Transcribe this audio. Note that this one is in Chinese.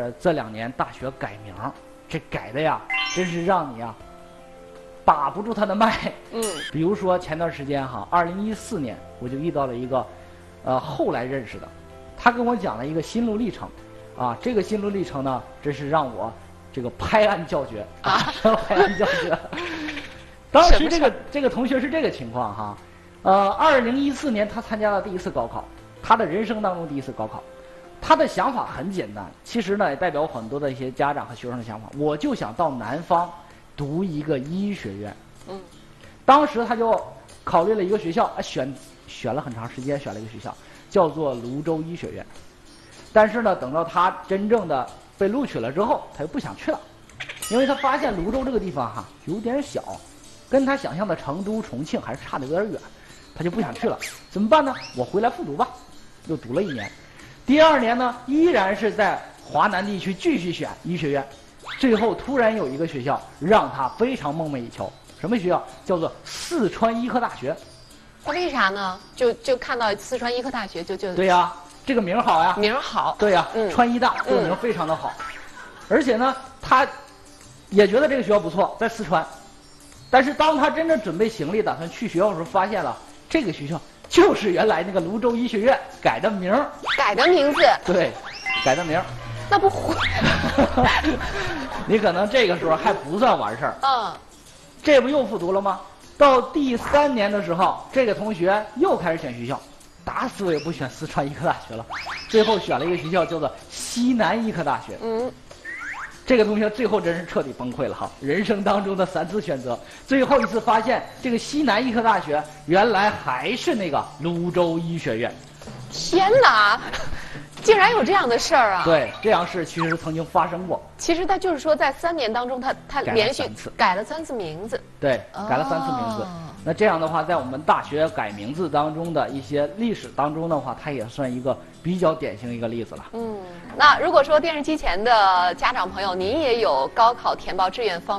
呃，这两年大学改名，这改的呀，真是让你啊把不住他的脉。嗯，比如说前段时间哈，二零一四年我就遇到了一个，呃，后来认识的，他跟我讲了一个心路历程，啊，这个心路历程呢，真是让我这个拍案叫绝啊，拍案叫绝。当时这个这个同学是这个情况哈，呃，二零一四年他参加了第一次高考，他的人生当中第一次高考，他的想法很简单，其实呢也代表很多的一些家长和学生的想法，我就想到南方读一个医学院。嗯，当时他就考虑了一个学校，啊选选了很长时间，选了一个学校，叫做泸州医学院。但是呢，等到他真正的被录取了之后，他又不想去了，因为他发现泸州这个地方哈有点小，跟他想象的成都、重庆还是差的有点远，他就不想去了。怎么办呢？我回来复读吧，又读了一年。第二年呢，依然是在华南地区继续选医学院，最后突然有一个学校让他非常梦寐以求，什么学校？叫做四川医科大学。他为啥呢？就就看到四川医科大学就就对呀、这个名好呀。名好，对呀、嗯川医大这个名非常的好，而且呢，他也觉得这个学校不错，在四川。但是当他真正准备行李打算去学校的时候，发现了这个学校就是原来那个泸州医学院改的名儿，改的名字，对，改的名儿。那不毁？你可能这个时候还不算完事儿，嗯，这不又复读了吗？到第三年的时候，这个同学又开始选学校，打死我也不选四川医科大学了，最后选了一个学校叫做西南医科大学。嗯，这个同学最后真是彻底崩溃了哈！人生当中的三次选择，最后一次发现这个西南医科大学原来还是那个泸州医学院。天哪，竟然有这样的事儿啊！，对，这样事其实曾经发生过。其实他就是说，在三年当中，他他连续改了三次名字。对，改了三次名字。哦那这样的话，在我们大学改名字当中的一些历史当中的话，它也算一个比较典型一个例子了。嗯，那如果说电视机前的家长朋友，您也有高考填报志愿方面。